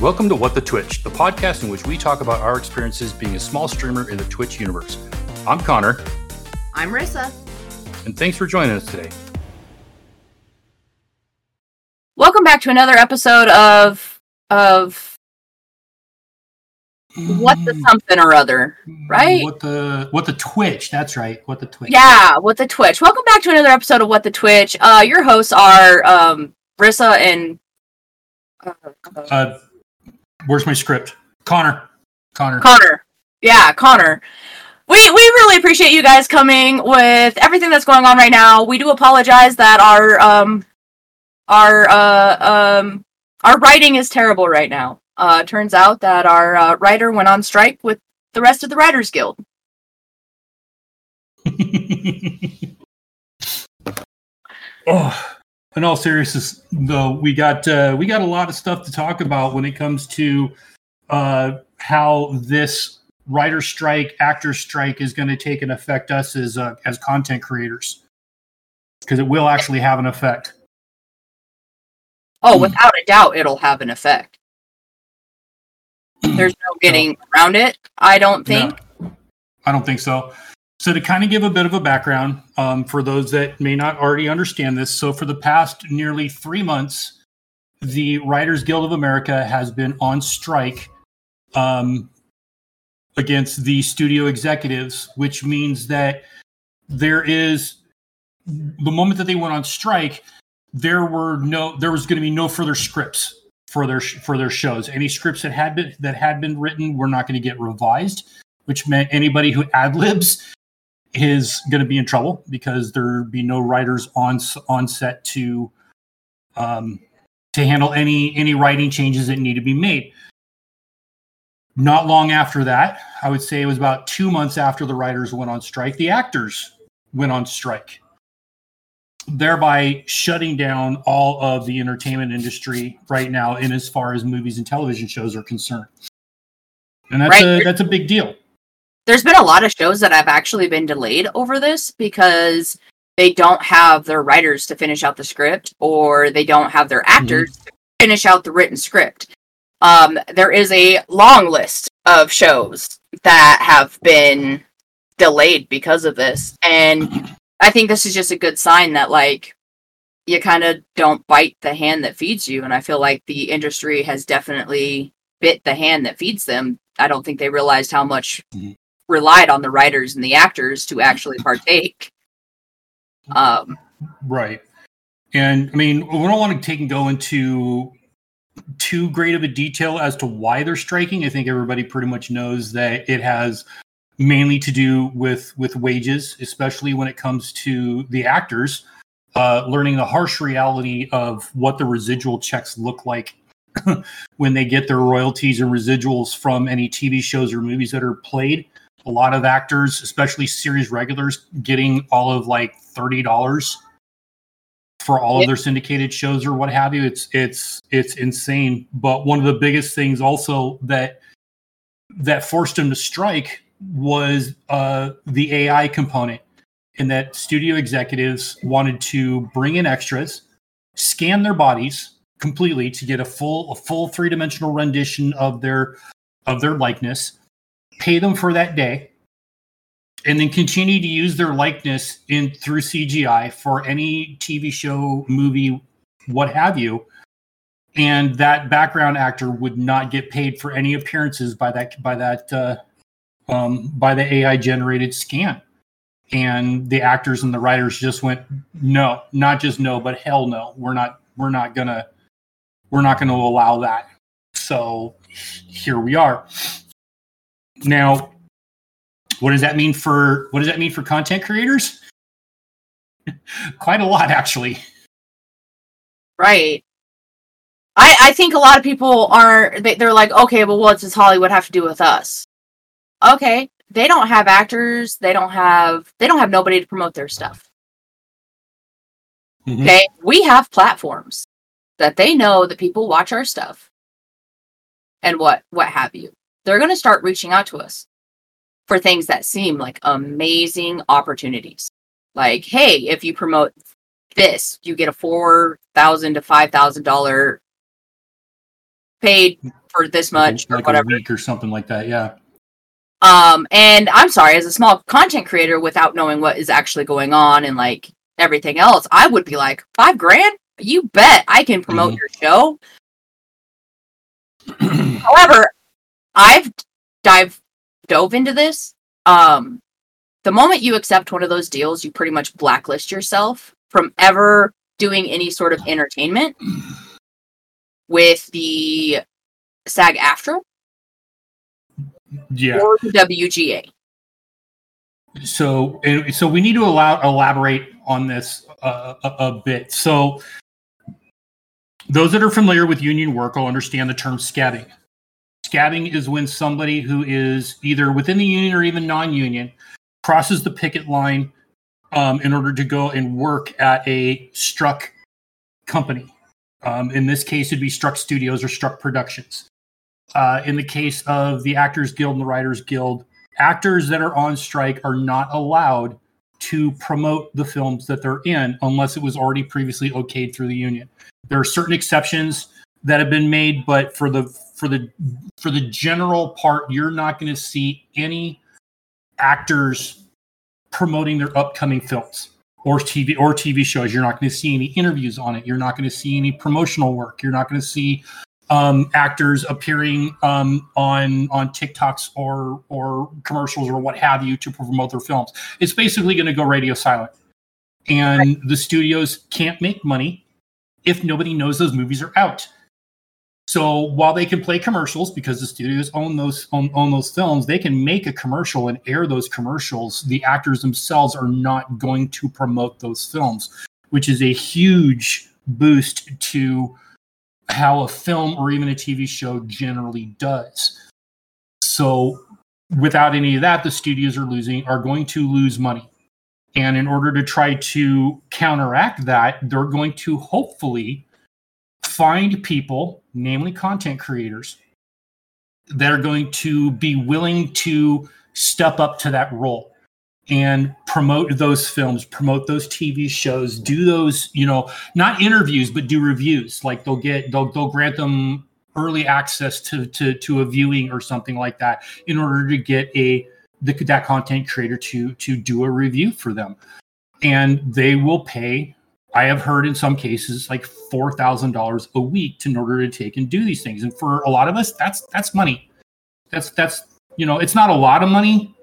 Welcome to What the Twitch, the podcast in which we talk about our experiences being a small streamer in the Twitch universe. I'm Connor, I'm Rissa. and thanks for joining us today. Welcome back to another episode of of what the something or other, right? What the what the Twitch? That's right. What the Twitch? Yeah, what the Twitch. Welcome back to another episode of What the Twitch. Uh, your hosts are um, Rissa and uh, uh, Uh, where's my script? Connor. Connor. Connor. Yeah, Connor. We we really appreciate you guys coming with everything that's going on right now. We do apologize that our um our uh um our writing is terrible right now. Uh turns out that our uh, writer went on strike with the rest of the Writers Guild. oh, in all seriousness, though, we got uh, we got a lot of stuff to talk about when it comes to uh, how this writer strike, actor strike is going to take and affect us as uh, as content creators, because it will actually have an effect. Oh, without a doubt it'll have an effect. There's no getting around it, I don't think. No, I don't think so. So, to kind of give a bit of a background um, for those that may not already understand this, so for the past nearly three months, the Writers Guild of America has been on strike um, against the studio executives, which means that there is the moment that they went on strike, there were no, there was going to be no further scripts for their for their shows. Any scripts that had been that had been written were not going to get revised, which meant anybody who ad libs is going to be in trouble because there'd be no writers on on set to um, to handle any any writing changes that need to be made. Not long after that, I would say it was about two months after the writers went on strike, the actors went on strike thereby shutting down all of the entertainment industry right now in as far as movies and television shows are concerned. And that's Right. a that's a big deal. There's been a lot of shows that have actually been delayed over this because they don't have their writers to finish out the script or they don't have their actors to finish out the written script. Um, there is a long list of shows that have been delayed because of this. And I think this is just a good sign that, like, you kind of don't bite the hand that feeds you. And I feel like the industry has definitely bit the hand that feeds them. I don't think they realized how much Mhm. Relied on the writers and the actors to actually partake. Um, Right. And I mean, we don't want to take and go into too great of a detail as to why they're striking. I think everybody pretty much knows that it has mainly to do with with wages, especially when it comes to the actors uh, learning the harsh reality of what the residual checks look like when they get their royalties and residuals from any TV shows or movies that are played. A lot of actors, especially series regulars, getting all of like thirty dollars for all of their syndicated shows or what have you. It's it's it's insane. But one of the biggest things also that that forced them to strike was uh, the AI component, in that studio executives wanted to bring in extras, scan their bodies completely to get a full a full three dimensional rendition of their of their likeness, pay them for that day, and then continue to use their likeness in through CGI for any TV show, movie, what have you. And that background actor would not get paid for any appearances by that by that uh, um, by the AI generated scan. And the actors and the writers just went, no, not just no, but hell no, we're not we're not gonna we're not gonna allow that. So here we are. Now, what does that mean for what does that mean for content creators? Quite a lot, actually. right. I, I think a lot of people are they, they're like, okay, well, what does Hollywood have to do with us? Okay, they don't have actors. They don't have they don't have nobody to promote their stuff. Mhm. Okay, we have platforms that they know that people watch our stuff, and what what have you. They're going to start reaching out to us for things that seem like amazing opportunities. Like, hey, if you promote this, you get a four thousand to five thousand dollar paid for this much or whatever. or something like that. Yeah. Um, and I'm sorry, as a small content creator without knowing what is actually going on and like everything else, I would be like, five grand? You bet I can promote Mhm. your show. However, I've dive dove into this. Um, the moment you accept one of those deals, you pretty much blacklist yourself from ever doing any sort of entertainment with the SAG AFTRA yeah. or the WGA. So, so we need to allow elaborate on this uh, a, a bit. So, those that are familiar with union work will understand the term scabbing. Scabbing is when somebody who is either within the union or even non-union crosses the picket line um, in order to go and work at a struck company. Um, in this case, it'd be Struck Studios or Struck Productions. Uh, in the case of the Actors Guild and the Writers Guild, actors that are on strike are not allowed to promote the films that they're in unless it was already previously okayed through the union. There are certain exceptions that have been made, but for the for the for the general part, you're not going to see any actors promoting their upcoming films or TV or TV shows. You're not going to see any interviews on it. You're not going to see any promotional work. You're not going to see um, actors appearing um, on on TikToks or or commercials or what have you to promote their films. It's basically going to go radio silent, and the studios can't make money if nobody knows those movies are out. So while they can play commercials because the studios own those own, own those films, they can make a commercial and air those commercials. The actors themselves are not going to promote those films, which is a huge boost to how a film or even a TV show generally does. So without any of that, the studios are losing are going to lose money. And in order to try to counteract that, they're going to hopefully find people, namely content creators, that are going to be willing to step up to that role and promote those films, promote those TV shows, do those, you know, not interviews, but do reviews. Like they'll get, they'll, they'll grant them early access to, to, to a viewing or something like that in order to get a, the, that content creator to, to do a review for them. And they will pay, I have heard in some cases, like $4,000 a week to, in order to take and do these things. And for a lot of us, that's, that's money. That's, that's, you know, it's not a lot of money,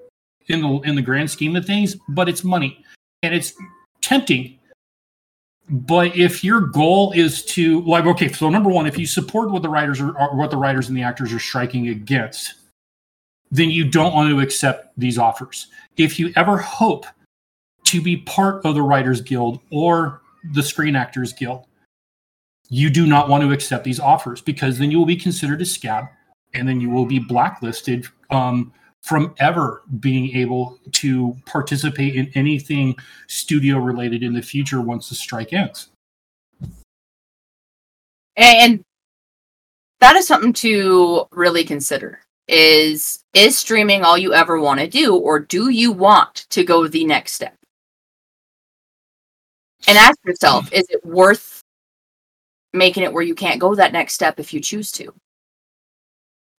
in the in the grand scheme of things, but it's money and it's tempting. But if your goal is to like, okay, so number one, if you support what the writers are, what the writers and the actors are striking against, then you don't want to accept these offers. If you ever hope to be part of the Writers Guild or the Screen Actors Guild, you do not want to accept these offers because then you will be considered a scab and then you will be blacklisted um, from ever being able to participate in anything studio related in the future once the strike ends. and that is something to really consider is is streaming all you ever want to do or do you want to go the next step and ask yourself is it worth making it where you can't go that next step if you choose to?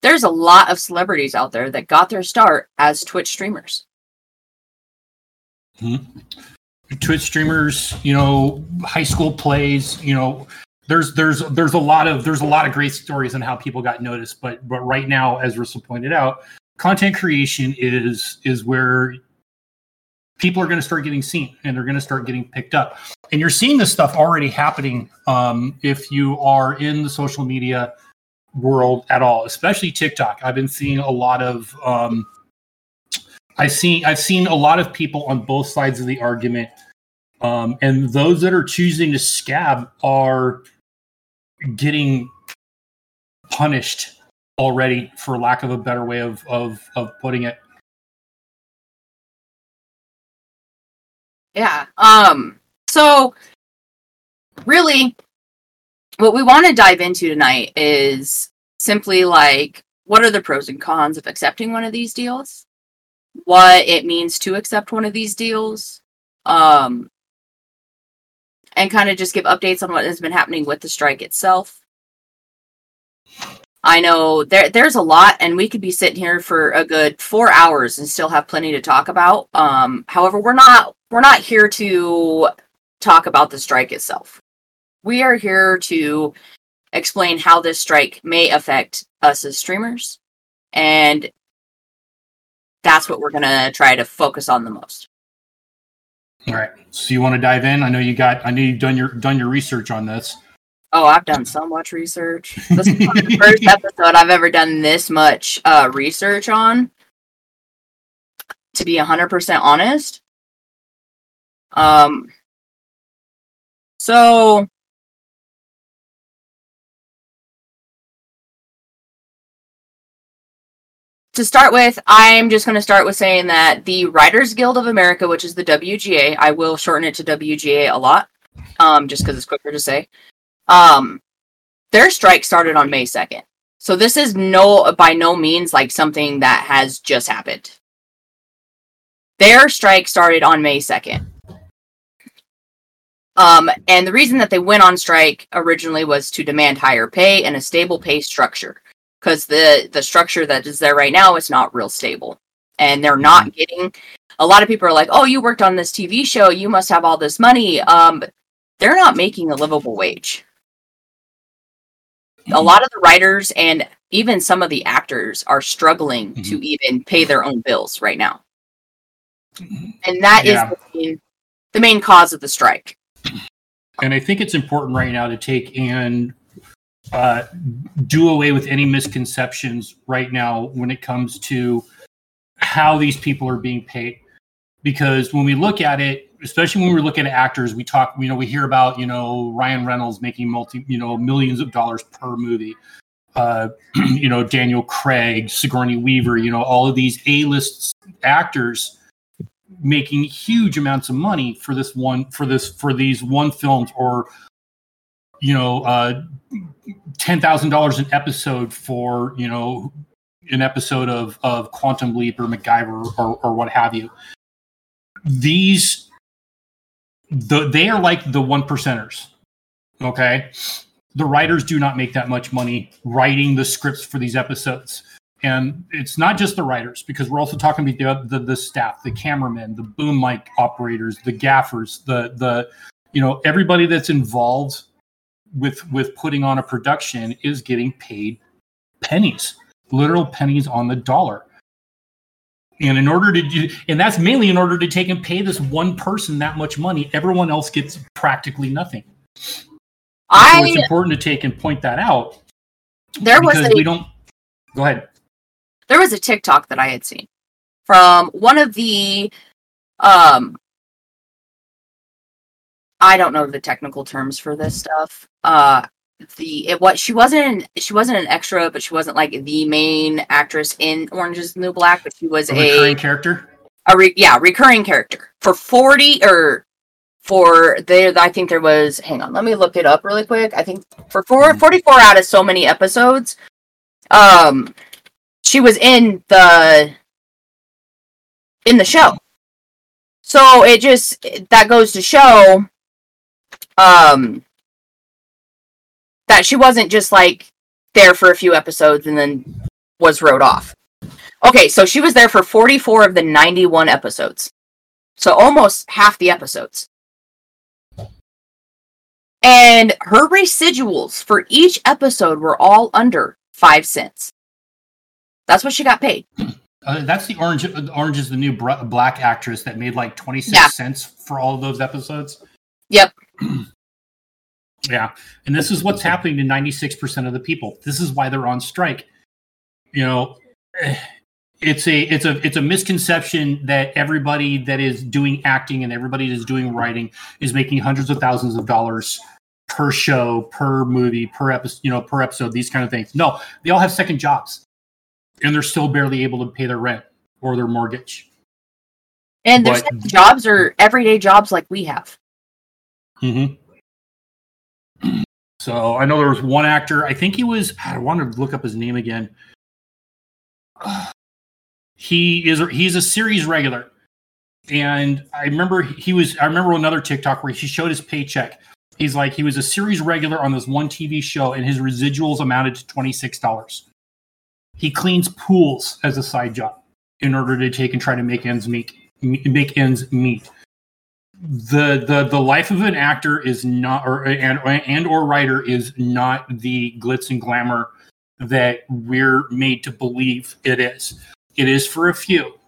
There's a lot of celebrities out there that got their start as twitch streamers. Hmm? Twitch streamers, you know, high school plays, you know, there's there's there's a lot of there's a lot of great stories on how people got noticed, but but right now, as Rissa pointed out, content creation is is where people are going to start getting seen and they're going to start getting picked up. And you're seeing this stuff already happening um, if you are in the social media world at all, especially TikTok. I've been seeing a lot of um, I've seen I've seen a lot of people on both sides of the argument, um, and those that are choosing to scab are getting punished already, for lack of a better way of of, of putting it. Yeah. Um so really what we want to dive into tonight is simply like what are the pros and cons of accepting one of these deals? What it means to accept one of these deals? Um and kind of just give updates on what has been happening with the strike itself. I know there there's a lot, and we could be sitting here for a good four hours and still have plenty to talk about. Um, however, we're not we're not here to talk about the strike itself. We are here to explain how this strike may affect us as streamers, and that's what we're gonna try to focus on the most. All right. So you want to dive in? I know you got. I know you've done your done your research on this. Oh, I've done so much research. This is the first episode I've ever done this much uh, research on. To be hundred percent honest. Um. So. To start with, I'm just going to start with saying that the Writers Guild of America, which is the WGA, I will shorten it to WGA a lot, um, just because it's quicker to say. Um, their strike started on May 2nd. So this is no by no means like something that has just happened. Their strike started on May 2nd. Um, and the reason that they went on strike originally was to demand higher pay and a stable pay structure because the the structure that is there right now is not real stable and they're not getting a lot of people are like oh you worked on this tv show you must have all this money um they're not making a livable wage a mm-hmm. lot of the writers and even some of the actors are struggling to mm-hmm. even pay their own bills right now. Mm-hmm. And that is Yeah. the main, the main cause of the strike. And I think it's important right now to take and uh, do away with any misconceptions right now when it comes to how these people are being paid. Because when we look at it, especially when we're looking at actors, we talk, you know, we hear about, you know, Ryan Reynolds making multi, you know, millions of dollars per movie. Uh, you know, Daniel Craig, Sigourney Weaver, you know, all of these A-list actors making huge amounts of money for this one for this for these one films or you know uh ten thousand dollars an episode for you know an episode of of quantum leap or macgyver or, or what have you these the they are like the one percenters okay? The writers do not make that much money writing the scripts for these episodes. And it's not just the writers because we're also talking about the, the, the staff the cameramen the boom mic operators the gaffers the the you know everybody that's involved with with putting on a production is getting paid pennies literal pennies on the dollar and in order to do and that's mainly in order to take and pay this one person that much money. Everyone else gets practically nothing. I, so it's important to take and point that out there was a we don't go ahead. There was a TikTok that I had seen from one of the um I don't know the technical terms for this stuff. Uh the it what she wasn't she wasn't an extra, but she wasn't like the main actress in Orange is the New Black, but she was a a, recurring character a re, yeah, recurring character. For 40 or for there I think there was hang on, let me look it up really quick. I think for four, 44 out of so many episodes um she was in the in the show. So it just that goes to show um that she wasn't just like there for a few episodes and then was wrote off. Okay, so she was there for 44 of the 91 episodes. So almost half the episodes. And her residuals for each episode were all under 5 cents. That's what she got paid. Uh, that's the orange. Orange is the new br- black actress that made like twenty six Yeah. cents for all of those episodes. Yep. Yeah, and this is what's happening to ninety six percent of the people. This is why they're on strike. You know, eh, it's a it's a it's a misconception that everybody that is doing acting and everybody that is doing writing is making hundreds of thousands of dollars per show, per movie, per episode. You know, per episode. These kind of things. No, they all have second jobs, and they're still barely able to pay their rent or their mortgage. And their But- jobs are everyday jobs like we have. Mm-hmm. So I know there was one actor. I think he was. I want to look up his name again. He is. He's a series regular, and I remember he was. I remember another TikTok where he showed his paycheck, He's like, he was a series regular on this one TV show, and his residuals amounted to twenty six dollars. He cleans pools as a side job in order to take and try to make ends meet. Make ends meet. The the the life of an actor is not, or and and or writer is not the glitz and glamour that we're made to believe it is. It is for a few,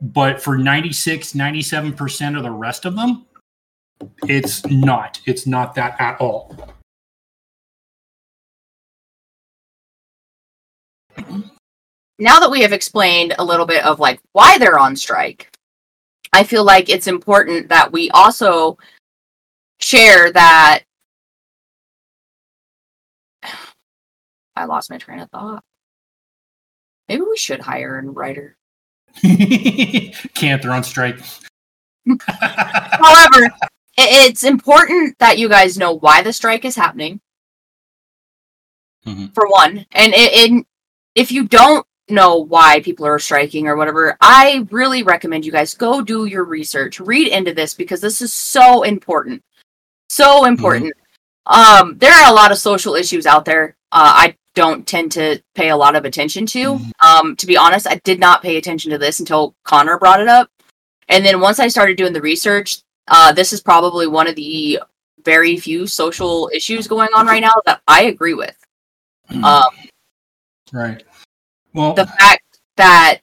but for 96, 97% of the rest of them, it's not. It's not that at all. Now that we have explained a little bit of like why they're on strike, I feel like it's important that we also share that I lost my train of thought. Maybe we should hire a writer. Can't. They're on strike. However, it's important that you guys know why the strike is happening. Mhm. For one, and it, it, if you don't know why people are striking or whatever, I really recommend you guys go do your research, read into this because this is so important, so important. Um, there are a lot of social issues out there. Uh, I don't tend to pay a lot of attention to. Mhm. Um, to be honest, I did not pay attention to this until Connor brought it up. And then once I started doing the research, uh, this is probably one of the very few social issues going on right now that I agree with. Um, right. Well, the fact that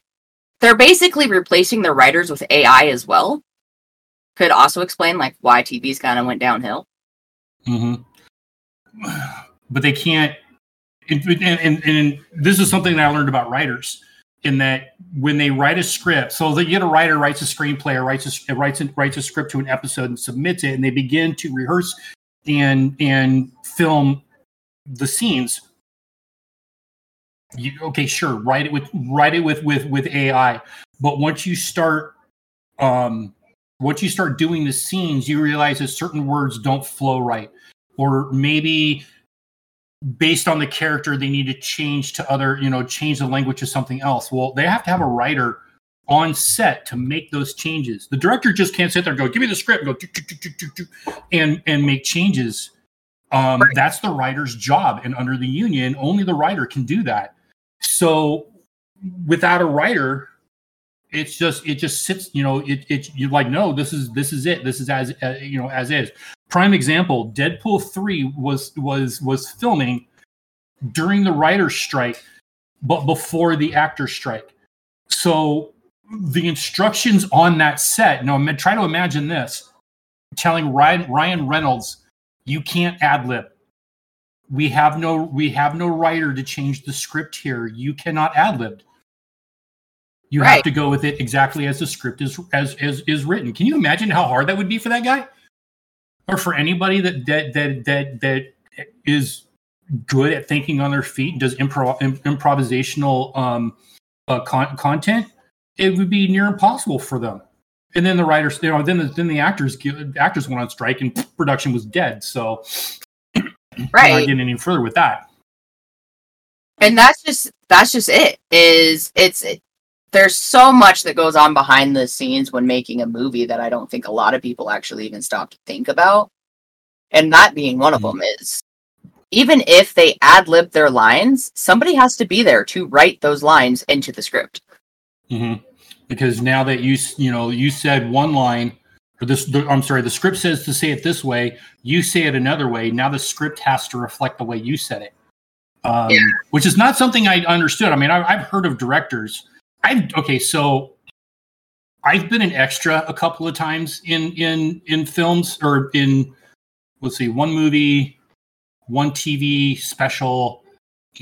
they're basically replacing the writers with AI as well could also explain like why TV's kind of went downhill. hmm But they can't. And, and, and, and this is something that I learned about writers in that when they write a script, so that you get a writer writes a screenplay or writes a writes a, writes a script to an episode and submits it, and they begin to rehearse and and film the scenes. You, okay, sure, write it with write it with with with AI, but once you start um once you start doing the scenes, you realize that certain words don't flow right. Or maybe based on the character they need to change to other you know change the language to something else. Well they have to have a writer on set to make those changes. The director just can't sit there and go give me the script and go and and make changes. Um, Right. that's the writer's job. And under the union only the writer can do that so without a writer it's just it just sits you know it, it you're like no this is this is it. This is as uh, you know as is. Prime example deadpool 3 was was was filming during the writer's strike but before the actor strike. So the instructions on that set now ima- try to imagine this telling ryan ryan reynolds you can't ad lib we have no we have no writer to change the script here. You cannot ad lib you have to go with it exactly as the script is as, as is written. Can you imagine how hard that would be for that guy? Or for anybody that that that that, that is good at thinking on their feet and does improv im- improvisational um uh, con- content it would be near impossible for them. And then the writers you know then the, then the actors get- actors went on strike and production was dead. So I'm not Right. getting any further with that and that's just that's just it is it's it, there's so much that goes on behind the scenes when making a movie that i don't think a lot of people actually even stop to think about and that being one of Mhm. them is even if they ad lib their lines somebody has to be there to write those lines into the script Mm-hmm. Because now that you you know you said one line, or this the, I'm sorry, the script says to say it this way. You say it another way. Now the script has to reflect the way you said it, um, Yeah. which is not something I understood. I mean, I, I've heard of directors. I've okay, so I've been an extra a couple of times in in in films or in let's see, one movie, one TV special,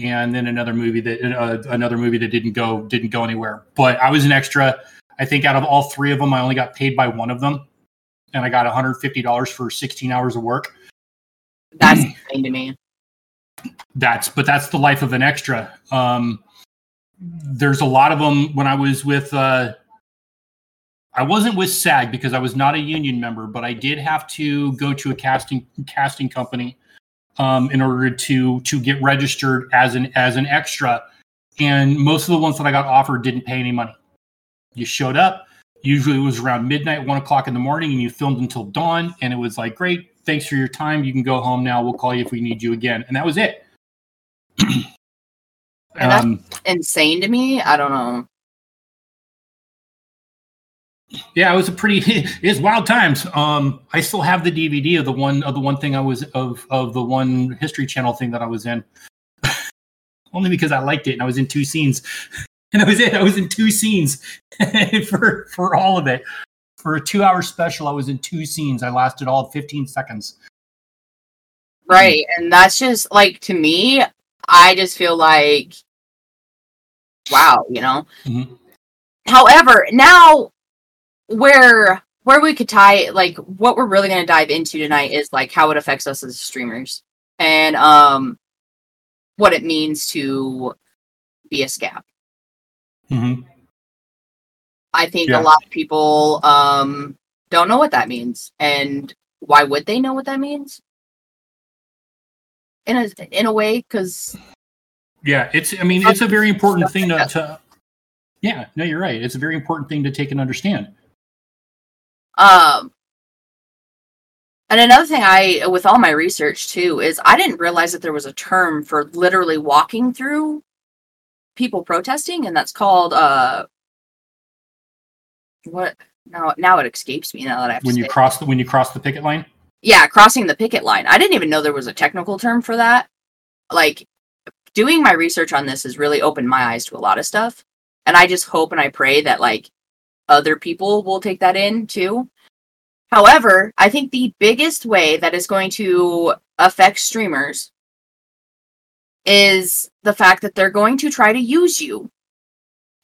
and then another movie that uh, another movie that didn't go didn't go anywhere. But I was an extra. I think out of all three of them, I only got paid by one of them, and I got one hundred fifty dollars for sixteen hours of work. that's insane to me That's but that's the life of an extra. Um, there's a lot of them. When I was with, uh, I wasn't with SAG because I was not a union member, but I did have to go to a casting casting company um, in order to to get registered as an as an extra. And most of the ones that I got offered didn't pay any money. You showed up. Usually it was around midnight, one o'clock in the morning, and you filmed until dawn. And it was like, great, thanks for your time. You can go home now. We'll call you if we need you again." And that was it. And that's insane to me. I don't know. Yeah, it was a pretty it's wild times. Um, I still have the DVD of the one of the one thing I was of of the one History Channel thing that I was in, only because I liked it and I was in two scenes, and that was it. I was in two scenes for for all of it. For a two hour special, I was in two scenes. I lasted all fifteen seconds. Right, and that's just like to me. I just feel like, wow, you know. Mhm. However, now where where we could tie like what we're really going to dive into tonight is like how it affects us as streamers and um what it means to be a scab. Hmm I think Yeah. a lot of people um don't know what that means and why would they know what that means? In a in a way cuz Yeah, it's. I mean, it's a very important thing to, to. Yeah, no, you're right. It's a very important thing to take and understand. Um, and another thing I, with all my research too, is I didn't realize that there was a term for literally walking through people protesting, and that's called uh, what? Now, now it escapes me. Now that I have When you cross the when you cross the picket line. yeah, crossing the picket line. I didn't even know there was a technical term for that. Like, doing my research on this has really opened my eyes to a lot of stuff, and I just hope and I pray that like other people will take that in too. However, I think the biggest way that is going to affect streamers is the fact that they're going to try to use you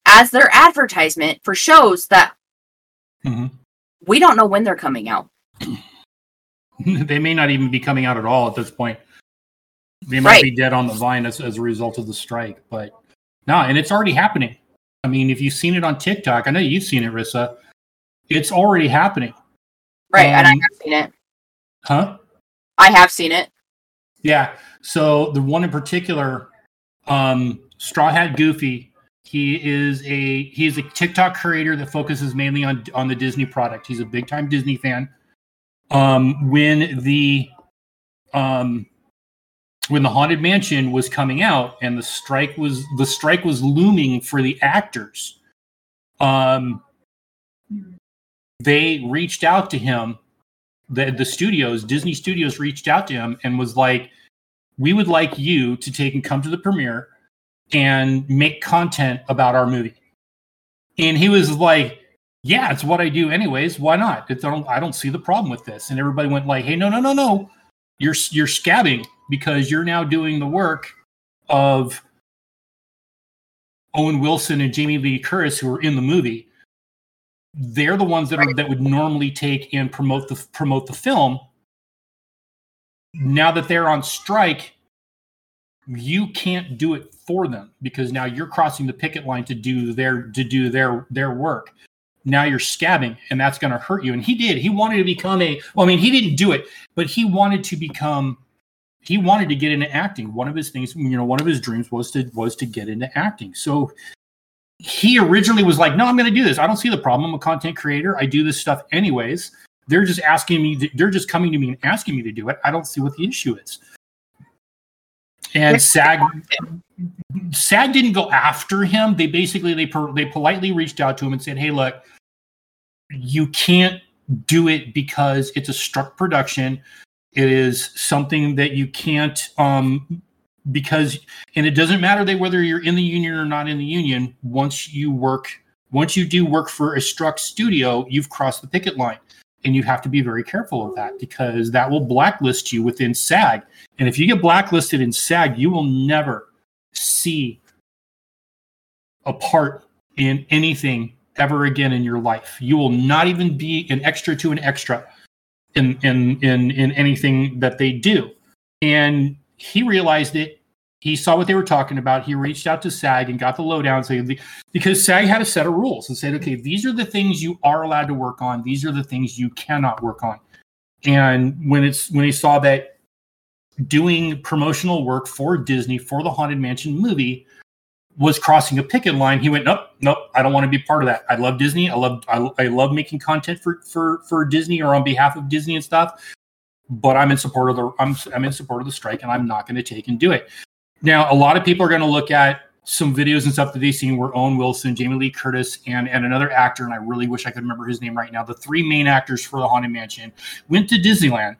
as their advertisement for shows that Mhm. we don't know when they're coming out. they may not even be coming out at all at this point. They might Right. be dead on the vine as, as a result of the strike. But no, and it's already happening. I mean, if you've seen it on TikTok, I know you've seen it, Rissa. It's already happening. Right, and I Um, have seen it. Huh? I have seen it. Yeah. So the one in particular, um, Straw Hat Goofy, he is a he's a TikTok creator that focuses mainly on on the Disney product. He's a big time Disney fan. Um, when the um when the Haunted Mansion was coming out and the strike was the strike was looming for the actors, um, they reached out to him the the studios, Disney Studios reached out to him and was like, "We would like you to take and come to the premiere and make content about our movie." And he was like, "Yeah, it's what I do anyways. Why not? I don't I don't see the problem with this." And everybody went like, "Hey, no, no, no, no. You're you're scabbing because you're now doing the work of Owen Wilson and Jamie Lee Curtis who are in the movie." They're the ones that are that would normally take and promote the promote the film. Now that they're on strike you can't do it for them because now you're crossing the picket line to do their to do their their work. Now you're scabbing and that's going to hurt you. And he did. He wanted to become a well i mean he didn't do it but he wanted to become he wanted to get into acting. One of his things you know one of his dreams was to was to get into acting. So he originally was like, "No, I'm going to do this. I don't see the problem. I'm a content creator. I do this stuff anyways. They're just asking me. To, they're just coming to me and asking me to do it. I don't see what the issue is." And SAG, SAG didn't go after him. They basically they they politely reached out to him and said, "Hey, look, you can't do it because it's a struck production. It is something that you can't um, because and it doesn't matter they whether you're in the union or not in the union once you work once you do work for a struck studio you've crossed the picket line. And you have to be very careful of that because that will blacklist you within sag. And if you get blacklisted in sag you will never see a part in anything ever again in your life. You will not even be an extra to an extra in in in, in anything that they do. And he realized it. He saw what they were talking about. He reached out to SAG and got the lowdown. So because SAG had a set of rules and said, okay, these are the things you are allowed to work on. These are the things you cannot work on. And when it's when he saw that doing promotional work for Disney for the Haunted Mansion movie was crossing a picket line, he went, nope, nope, I don't want to be part of that. I love Disney. I love I, I love making content for for for Disney or on behalf of Disney and stuff but I'm in support of the I'm I'm in support of the strike, and I'm not going to take and do it. Now, a lot of people are going to look at some videos and stuff that they've seen where Owen Wilson, Jamie Lee Curtis, and and another actor, and I really wish I could remember his name right now. The three main actors for the Haunted Mansion went to Disneyland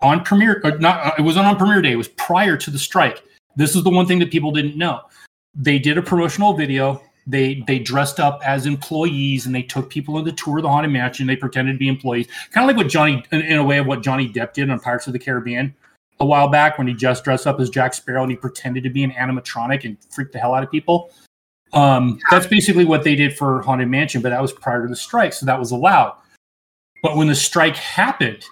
on premiere. Uh, not uh, it wasn't on premiere day. It was prior to the strike. This is the one thing that people didn't know. They did a promotional video. They they dressed up as employees and they took people on the tour of the haunted mansion. They pretended to be employees, kind of like what Johnny, in, in a way of what Johnny Depp did on Pirates of the Caribbean a while back when he just dressed up as Jack Sparrow and he pretended to be an animatronic and freaked the hell out of people. Um, that's basically what they did for Haunted Mansion, but that was prior to the strike, so that was allowed. But when the strike happened,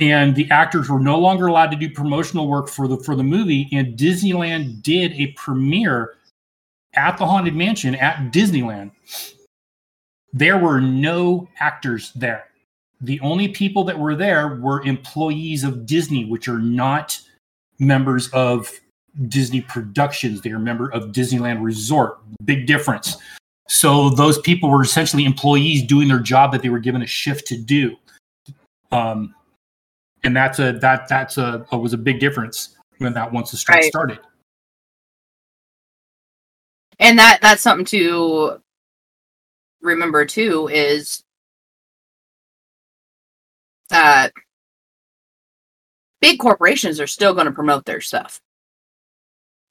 and the actors were no longer allowed to do promotional work for the for the movie, and Disneyland did a premiere at the Haunted Mansion at Disneyland. There were no actors there the only people that were there were employees of Disney, which are not members of Disney Productions. They are member of Disneyland Resort. Big difference. So those people were essentially employees doing their job that they were given a shift to do. Um, and that's a that that's a, a was a big difference when that once the strike right. started. And that that's something to remember too is that big corporations are still going to promote their stuff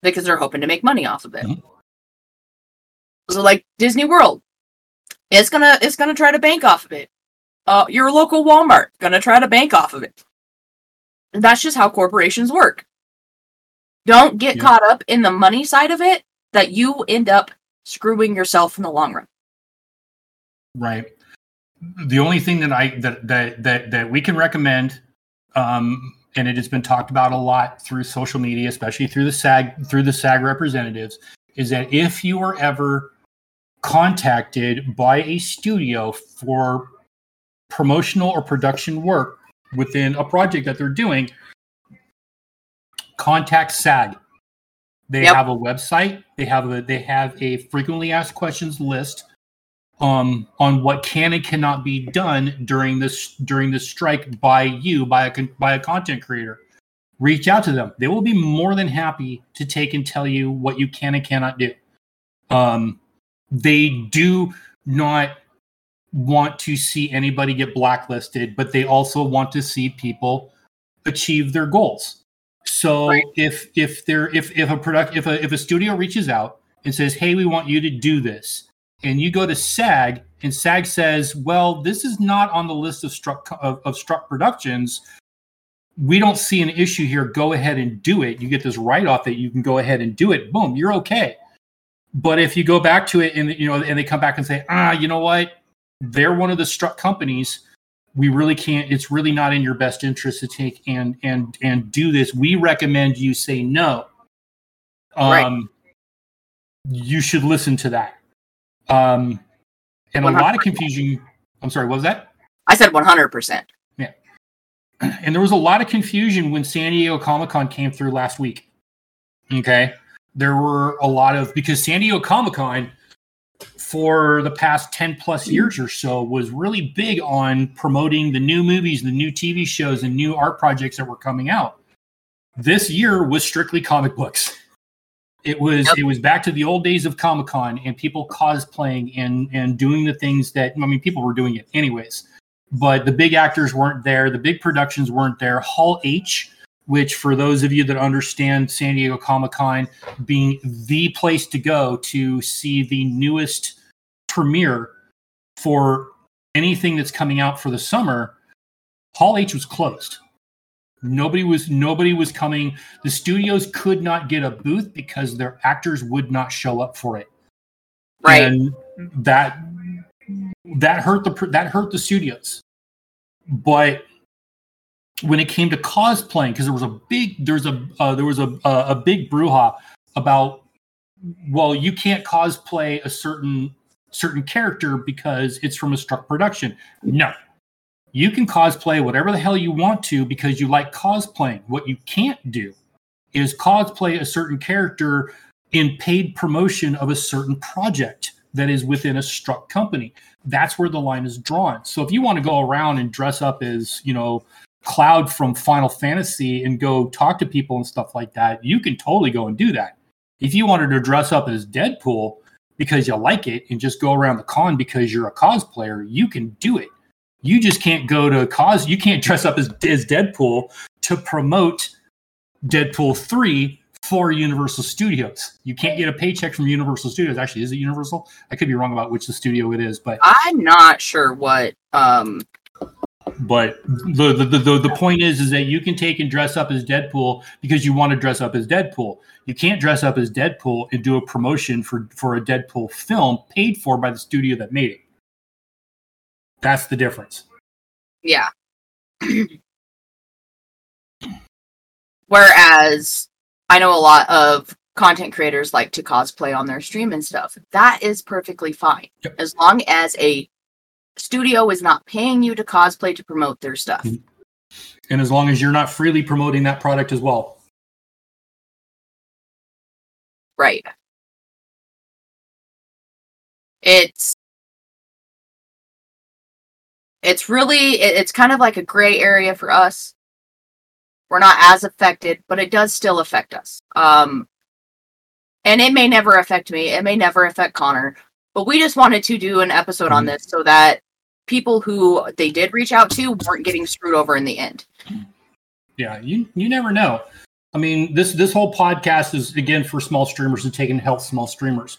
because they're hoping to make money off of it. Mm-hmm. So like Disney World, it's gonna it's gonna try to bank off of it. Uh, your local Walmart gonna try to bank off of it. And that's just how corporations work. Don't get yeah. caught up in the money side of it that you end up screwing yourself in the long run. Right the only thing that I that that that that we can recommend, um, and it has been talked about a lot through social media, especially through the SAG through the SAG representatives, is that if you are ever contacted by a studio for promotional or production work within a project that they're doing, contact SAG. They yep. have a website. They have a they have a frequently asked questions list um, on what can and cannot be done during this during this strike by you by a by a content creator. Reach out to them; they will be more than happy to take and tell you what you can and cannot do. Um, they do not want to see anybody get blacklisted, but they also want to see people achieve their goals. So right. if if there if if a product if a if a studio reaches out and says, "Hey, we want you to do this," and you go to SAG, and SAG says, "Well, this is not on the list of struck of, of struck productions. We don't see an issue here. Go ahead and do it. You get this write off that you can go ahead and do it. Boom, you're okay." But if you go back to it and you know, and they come back and say, "Ah, you know what? They're one of the struck companies." We really can't it's really not in your best interest to take and and and do this we recommend you say no um right. you should listen to that um, and 100%. a lot of confusion. I'm sorry, what was that? I said 100%. Yeah. And there was a lot of confusion when San Diego Comic Con came through last week. Okay. There were a lot of, because San Diego Comic Con for the past 10 plus years or so was really big on promoting the new movies, the new TV shows, and new art projects that were coming out. This year was strictly comic books. It was yep. it was back to the old days of Comic Con and people cosplaying and and doing the things that I mean people were doing it anyways, but the big actors weren't there, the big productions weren't there. Hall H, which for those of you that understand San Diego Comic Con being the place to go to see the newest premiere for anything that's coming out for the summer, Hall H was closed. Nobody was nobody was coming. The studios could not get a booth because their actors would not show up for it. Right. And that that hurt the that hurt the studios. But when it came to cosplaying, because there was a big there's a uh, there was a, a a big brouhaha about well you can't cosplay a certain certain character because it's from a struck production. No, you can cosplay whatever the hell you want to because you like cosplaying. What you can't do is cosplay a certain character in paid promotion of a certain project that is within a struck company. That's where the line is drawn. So if you want to go around and dress up as, you know, Cloud from Final Fantasy and go talk to people and stuff like that, you can totally go and do that. If you wanted to dress up as Deadpool because you like it and just go around the con because you're a cosplayer, you can do it. You just can't go to cause. You can't dress up as, as Deadpool to promote Deadpool three for Universal Studios. You can't get a paycheck from Universal Studios. Actually, is it Universal? I could be wrong about which the studio it is, but I'm not sure what um but the, the the the point is is that you can take and dress up as Deadpool because you want to dress up as Deadpool. You can't dress up as Deadpool and do a promotion for for a Deadpool film paid for by the studio that made it. That's the difference. yeah. Whereas I know a lot of content creators like to cosplay on their stream and stuff. That is perfectly fine. Yep. As long as a studio is not paying you to cosplay to promote their stuff. Mhm. And as long as you're not freely promoting that product as well. Right. It's it's really it- it's kind of like a gray area for us. We're not as affected, but it does still affect us. Um and it may never affect me. It may never affect Connor. But we just wanted to do an episode on Mhm. this so that people who they did reach out to weren't getting screwed over in the end. Yeah, you you never know. I mean, this this whole podcast is again for small streamers and taking help small streamers.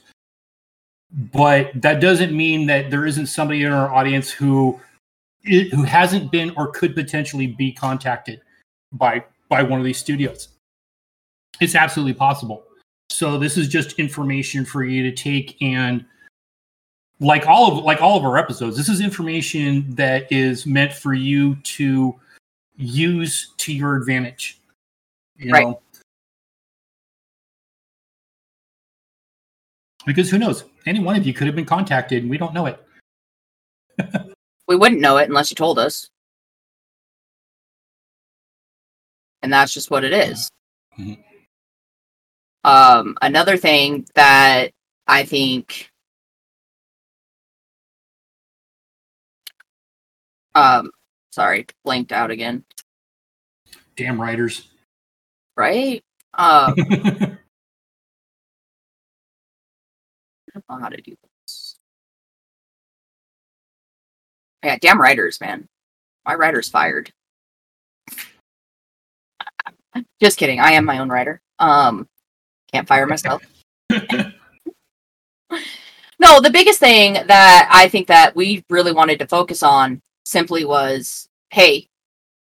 But that doesn't mean that there isn't somebody in our audience who who hasn't been or could potentially be contacted by by one of these studios. It's absolutely possible. So this is just information for you to take and like all of like all of our episodes, this is information that is meant for you to use to your advantage. You Right. know? Because who knows? Any one of you could have been contacted and we don't know it. We wouldn't know it unless you told us. And that's just what it is. Mhm. Um, another thing that I think um sorry, blanked out again. Damn writers. Right? Um I don't know how to do this. Yeah, damn writers, man. My writer's fired. Just kidding. I am my own writer. Um, can't fire myself. no, the biggest thing that I think that we really wanted to focus on simply was, hey,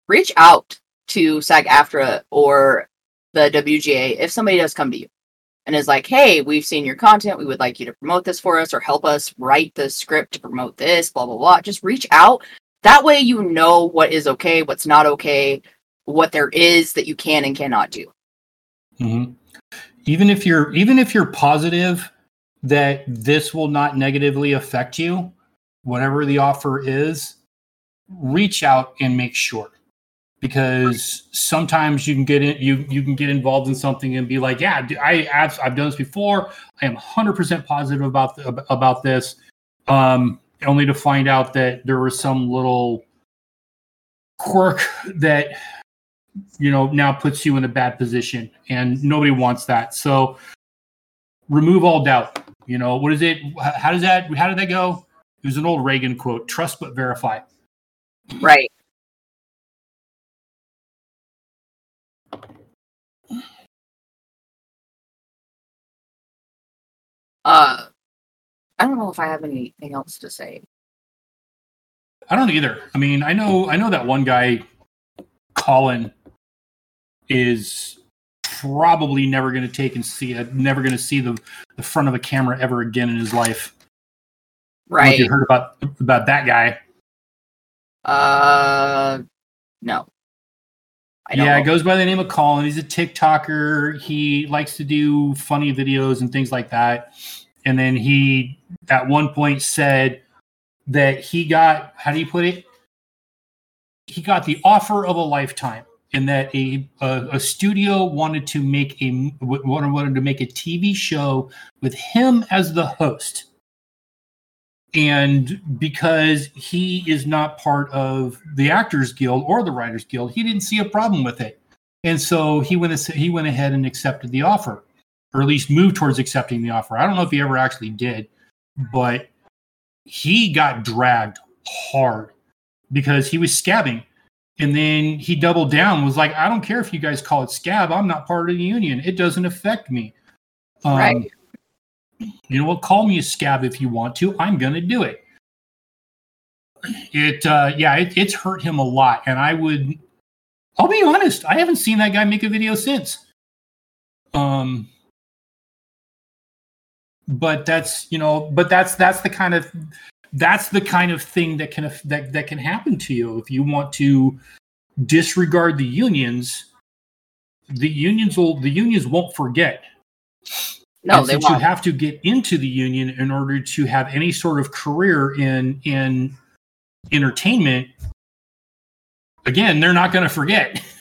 reach out to SAG-AFTRA or the WGA if somebody does come to you and is like, hey, we've seen your content. We would like you to promote this for us or help us write the script to promote this, blah, blah, blah. Just reach out. That way you know what is okay, what's not okay, what there is that you can and cannot do. Mhm. Even if you're even if you're positive that this will not negatively affect you, whatever the offer is, reach out and make sure. Because sometimes you can get in, you you can get involved in something and be like, yeah, I I've, I've done this before. I am 100% positive about the, about this. Um, only to find out that there was some little quirk that you know now puts you in a bad position and nobody wants that so remove all doubt you know what is it how does that how did that go it was an old reagan quote trust but verify Right. Uh, I don't know if I have anything else to say. i don't either i mean i know i know that one guy colin is probably never going to take and see it never going to see the, the front of a camera ever again in his life I don't know if Right. you heard about about that guy Uh, no. Yeah, know. it goes by the name of Colin. He's a TikToker. He likes to do funny videos and things like that. And then he, at one point, said that he got how do you put it? He got the offer of a lifetime, and that a a, a studio wanted to make a wanted wanted to make a TV show with him as the host. and because he is not part of the Actors Guild or the Writers Guild, he didn't see a problem with it, and so he went he went ahead and accepted the offer, or at least moved towards accepting the offer. I don't know if he ever actually did, but he got dragged hard because he was scabbing. And then he doubled down, was like, I don't care if you guys call it scab. I'm not part of the union. It doesn't affect me. Um, right. You know what? Call me a scab if you want to. I'm going to do it. It, uh, yeah, it, it's hurt him a lot. And I would, I'll be honest, I haven't seen that guy make a video since. Um, but that's you know but that's that's the kind of that's the kind of thing that can that that can happen to you if you want to disregard the unions. The unions will the unions won't forget. No and they won't. you have to get into the union in order to have any sort of career in in entertainment again they're not going to forget.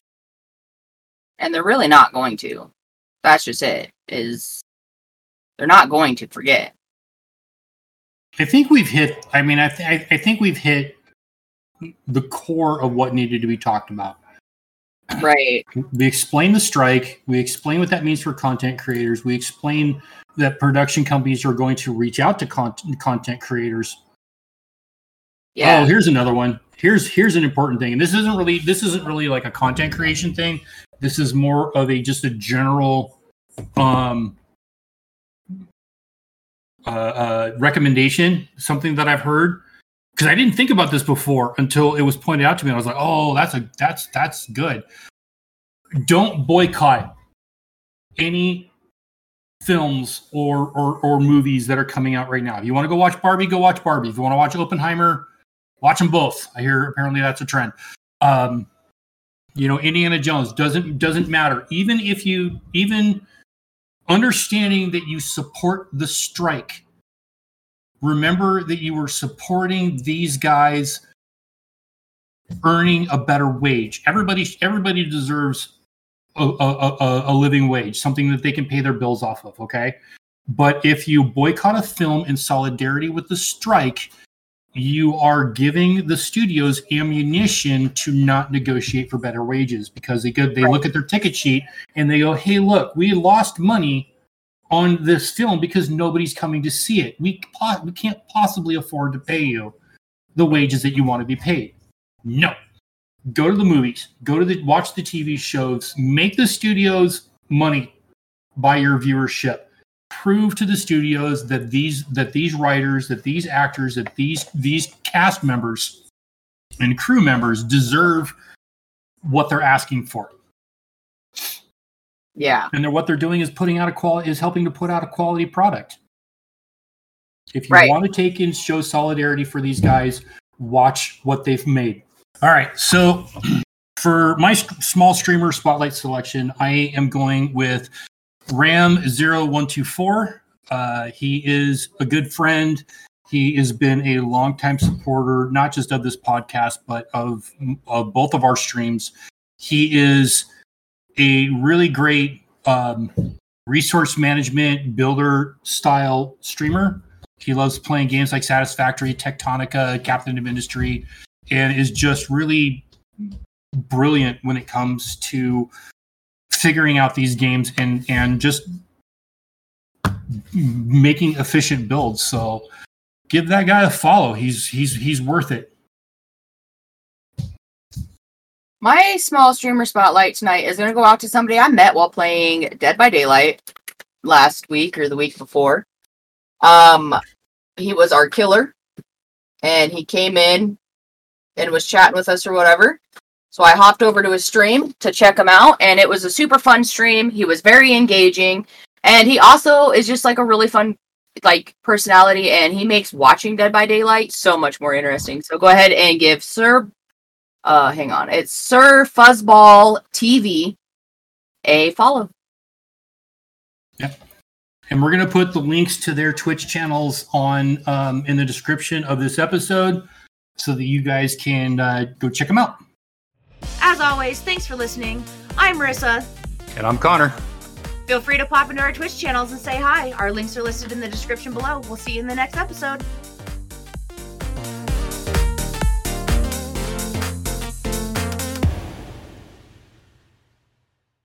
And they're really not going to. That's just it is they're not going to forget. I think we've hit. I mean, I, th- I think we've hit the core of what needed to be talked about. Right. We explain the strike. We explain what that means for content creators. We explain that production companies are going to reach out to con- content creators. Yeah. Oh, here's another one. Here's here's an important thing, and this isn't really this isn't really like a content creation thing. This is more of a just a general um uh, uh, recommendation, something that I've heard because I didn't think about this before until it was pointed out to me. I was like, "Oh, that's a that's that's good." Don't boycott any films or, or or movies that are coming out right now. If you want to go watch Barbie, go watch Barbie. If you want to watch Oppenheimer, watch them both. I hear apparently that's a trend. Um, you know, Indiana Jones doesn't doesn't matter. Even if you even understanding that you support the strike. Remember that you were supporting these guys earning a better wage. Everybody, everybody deserves a, a, a, living wage, something that they can pay their bills off of. Okay. But if you boycott a film in solidarity with the strike, you are giving the studios ammunition to not negotiate for better wages because they go they right. look at their ticket sheet and they go, "Hey, look, we lost money on this film because nobody's coming to see it. We we can't possibly afford to pay you the wages that you want to be paid." No. Go to the movies, go to the watch the TV shows, make the studios money by your viewership prove to the studios that these that these writers, that these actors, that these these cast members and crew members deserve what they're asking for. Yeah. And they're, what they're doing is putting out a quality is helping to put out a quality product. If you right. want to take and show solidarity for these guys, watch what they've made. All right. So for my small streamer spotlight selection, I am going with Ram0124. Uh, he is a good friend. He has been a longtime supporter, not just of this podcast, but of, of both of our streams. He is a really great um, resource management builder style streamer. He loves playing games like Satisfactory, Techtonica, Captain of Industry, and is just really brilliant when it comes to figuring out these games and and just making efficient builds. So give that guy a follow. He's he's he's worth it. My small streamer spotlight tonight is going to go out to somebody I met while playing Dead by Daylight last week or the week before. Um, he was our killer, and he came in and was chatting with us or whatever. So I hopped over to his stream to check him out, and it was a super fun stream. He was very engaging, and he also is just like a really fun like personality, and he makes watching Dead by Daylight so much more interesting. So go ahead and give Sir, uh, hang on, it's Sir Fuzzball TV a follow. Yep. And we're going to put the links to their Twitch channels on um, in the description of this episode so that you guys can uh, go check them out. As always, thanks for listening. I'm Marissa. And I'm Connor. Feel free to pop into our Twitch channels and say hi. Our links are listed in the description below. We'll see you in the next episode.